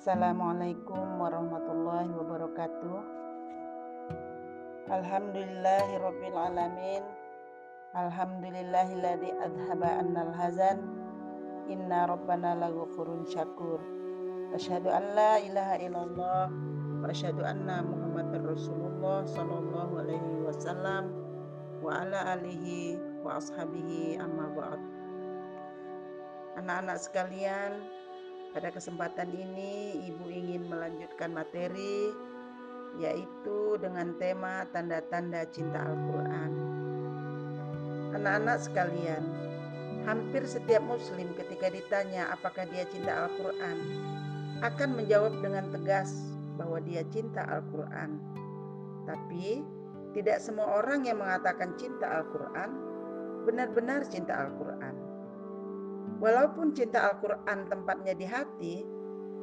Assalamualaikum warahmatullahi wabarakatuh. Alhamdulillahirabbil alamin. Alhamdulillahilladzi adhaba annal hazan. Inna rabbana laghafurun syakur. Asyhadu an la ilaha illallah wa asyhadu anna Muhammadar Rasulullah sallallahu alaihi wasallam wa ala alihi wa ashabihi amma ba'd. Anak-anak sekalian, pada kesempatan ini Ibu ingin melanjutkan materi yaitu dengan tema tanda-tanda cinta Al-Qur'an. Anak-anak sekalian, hampir setiap muslim ketika ditanya apakah dia cinta Al-Quran akan menjawab dengan tegas bahwa dia cinta Al-Quran. Tapi tidak semua orang yang mengatakan cinta Al-Quran benar-benar cinta Al-Quran. Walaupun cinta Al-Quran tempatnya di hati,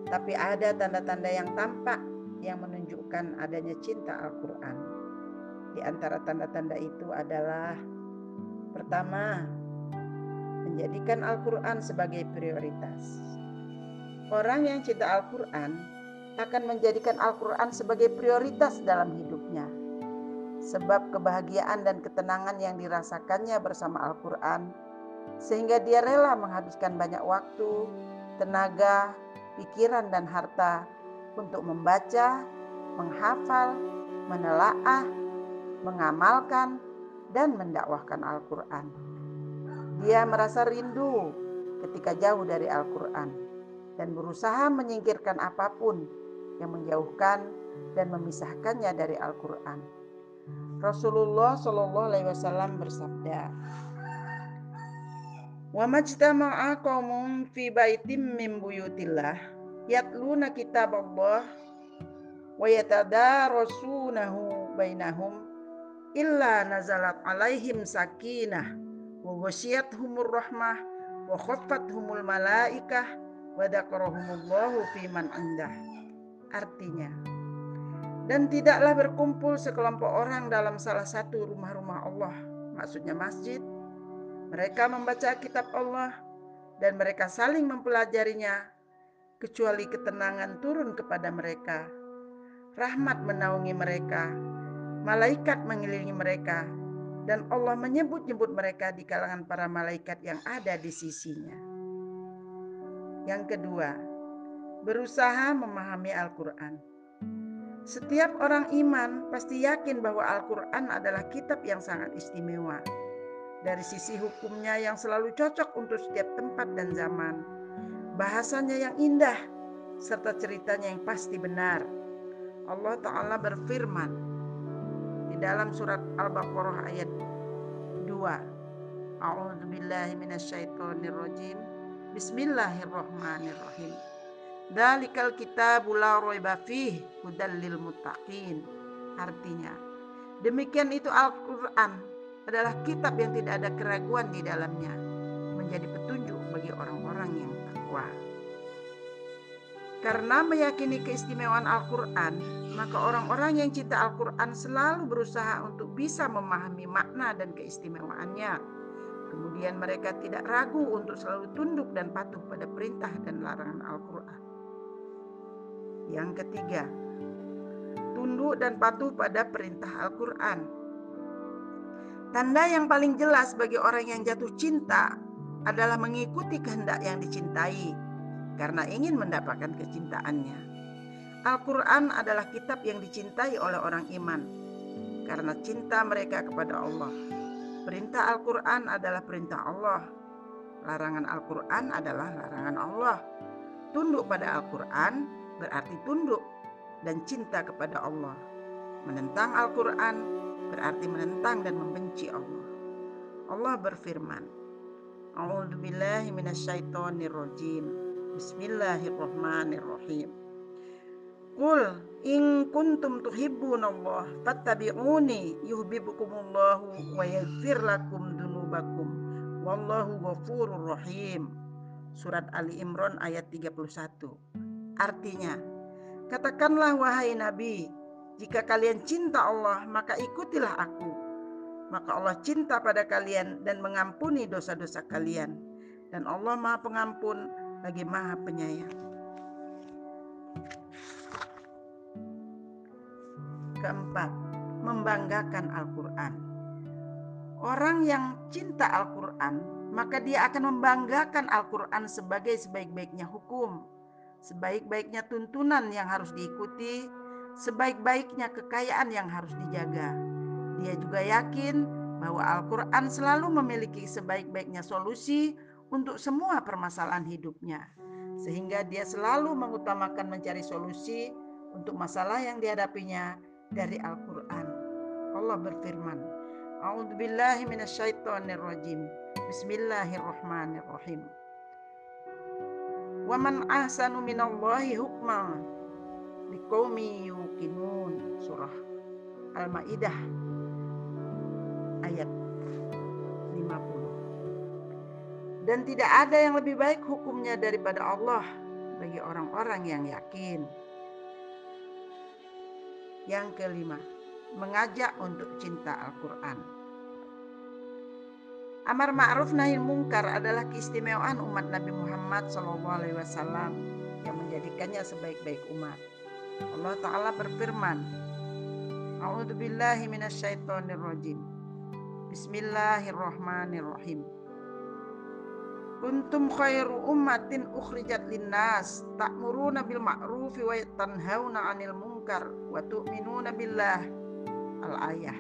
tapi ada tanda-tanda yang tampak yang menunjukkan adanya cinta Al-Quran. Di antara tanda-tanda itu adalah Pertama, menjadikan Al-Quran sebagai prioritas. Orang yang cinta Al-Quran akan menjadikan Al-Quran sebagai prioritas dalam hidupnya. Sebab kebahagiaan dan ketenangan yang dirasakannya bersama Al-Quran, sehingga dia rela menghabiskan banyak waktu, tenaga, pikiran, dan harta untuk membaca, menghafal, menelaah, mengamalkan, dan mendakwahkan Al-Quran. Dia merasa rindu ketika jauh dari Al-Quran dan berusaha menyingkirkan apa pun yang menjauhkan dan memisahkannya dari Al-Quran. Rasulullah Shallallahu Alaihi Wasallam bersabda, Wa majtama'a qaumun fi baitim min buyutillah yatluna kitab Allah wa yatadarasunahu bainahum illa nazalat alaihim sakinah wa humur rahmah wa humul malaikah wa dzakarahumullahu fiman indah. Artinya, dan tidaklah berkumpul sekelompok orang dalam salah satu rumah-rumah Allah, maksudnya masjid. Mereka membaca kitab Allah dan mereka saling mempelajarinya, kecuali ketenangan turun kepada mereka. Rahmat menaungi mereka, malaikat mengelilingi mereka, dan Allah menyebut-nyebut mereka di kalangan para malaikat yang ada di sisinya. Yang kedua, berusaha memahami Al-Quran. Setiap orang iman pasti yakin bahwa Al-Quran adalah kitab yang sangat istimewa. Dari sisi hukumnya yang selalu cocok untuk setiap tempat dan zaman. Bahasanya yang indah, serta ceritanya yang pasti benar. Allah Ta'ala berfirman, dalam surat Al-Baqarah ayat 2. A'udzubillahi minasyaitonirrajim. Bismillahirrahmanirrahim. Dalikal kitabu la raiba fih hudal lil muttaqin. Artinya, demikian itu Al-Qur'an adalah kitab yang tidak ada keraguan di dalamnya, menjadi petunjuk bagi orang-orang yang takwa. Karena meyakini keistimewaan Al-Quran, maka orang-orang yang cinta Al-Quran selalu berusaha untuk bisa memahami makna dan keistimewaannya. Kemudian mereka tidak ragu untuk selalu tunduk dan patuh pada perintah dan larangan Al-Quran. Yang ketiga, tunduk dan patuh pada perintah Al-Quran. Tanda yang paling jelas bagi orang yang jatuh cinta adalah mengikuti kehendak yang dicintai karena ingin mendapatkan kecintaannya. Al-Quran adalah kitab yang dicintai oleh orang iman karena cinta mereka kepada Allah. Perintah Al-Quran adalah perintah Allah. Larangan Al-Quran adalah larangan Allah. Tunduk pada Al-Quran berarti tunduk dan cinta kepada Allah. Menentang Al-Quran berarti menentang dan membenci Allah. Allah berfirman, A'udzubillahi minasyaitonirrajim. Bismillahirrahmanirrahim. Qul in kuntum tuhibbunallah fattabi'uni yuhibbukumullahu wa yaghfir lakum dunubakum wallahu ghafurur rahim. Surat Ali Imran ayat 31. Artinya, katakanlah wahai Nabi, jika kalian cinta Allah, maka ikutilah aku. Maka Allah cinta pada kalian dan mengampuni dosa-dosa kalian. Dan Allah Maha Pengampun lagi maha penyayang. Keempat, membanggakan Al-Quran. Orang yang cinta Al-Quran, maka dia akan membanggakan Al-Quran sebagai sebaik-baiknya hukum, sebaik-baiknya tuntunan yang harus diikuti, sebaik-baiknya kekayaan yang harus dijaga. Dia juga yakin bahwa Al-Quran selalu memiliki sebaik-baiknya solusi untuk semua permasalahan hidupnya, sehingga dia selalu mengutamakan mencari solusi untuk masalah yang dihadapinya dari Al-Quran. Allah berfirman, A'udzubillahi minasyaitonirrajim. Bismillahirrahmanirrahim. Wa man ahsanu minallahi hukma liqaumi yuqinun. Surah Al-Maidah ayat 50. Dan tidak ada yang lebih baik hukumnya daripada Allah bagi orang-orang yang yakin. Yang kelima, mengajak untuk cinta Al-Quran. Amar ma'ruf nahi mungkar adalah keistimewaan umat Nabi Muhammad SAW yang menjadikannya sebaik-baik umat. Allah Ta'ala berfirman, A'udhu billahi minasyaitonirrojim. Bismillahirrahmanirrahim. Kuntum khairu ummatin ukhrijat linnas ta'muruna bil ma'rufi wa tanhauna 'anil munkar wa tu'minuna billah. Al-ayah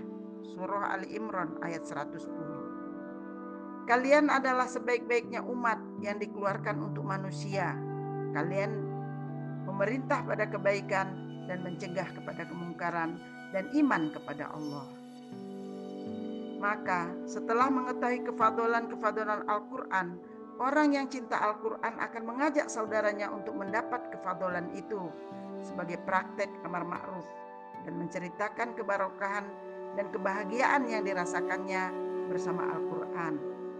Surah Ali Imran ayat 110. Kalian adalah sebaik-baiknya umat yang dikeluarkan untuk manusia. Kalian memerintah pada kebaikan dan mencegah kepada kemungkaran dan iman kepada Allah. Maka setelah mengetahui kefadolan-kefadolan Al-Quran, orang yang cinta Al-Quran akan mengajak saudaranya untuk mendapat kefadolan itu sebagai praktek amar ma'ruf dan menceritakan kebarokahan dan kebahagiaan yang dirasakannya bersama Al-Quran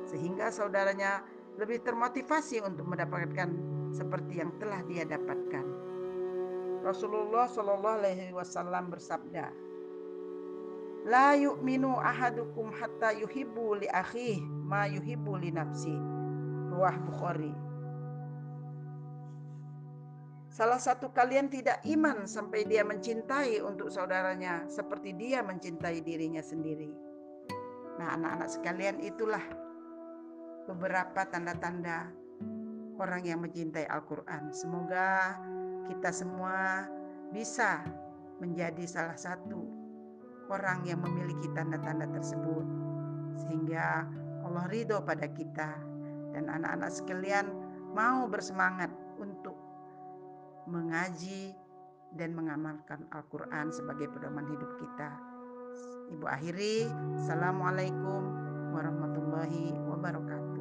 sehingga saudaranya lebih termotivasi untuk mendapatkan seperti yang telah dia dapatkan. Rasulullah Shallallahu Alaihi Wasallam bersabda, La yu'minu ahadukum hatta yuhibbu li akhih ma yuhibbu li nafsi. Ruah Bukhari. Salah satu kalian tidak iman sampai dia mencintai untuk saudaranya seperti dia mencintai dirinya sendiri. Nah, anak-anak sekalian, itulah beberapa tanda-tanda orang yang mencintai Al-Quran. Semoga kita semua bisa menjadi salah satu orang yang memiliki tanda-tanda tersebut sehingga Allah ridho pada kita dan anak-anak sekalian mau bersemangat untuk mengaji dan mengamalkan Al-Quran sebagai pedoman hidup kita. Ibu akhiri, Assalamualaikum warahmatullahi wabarakatuh.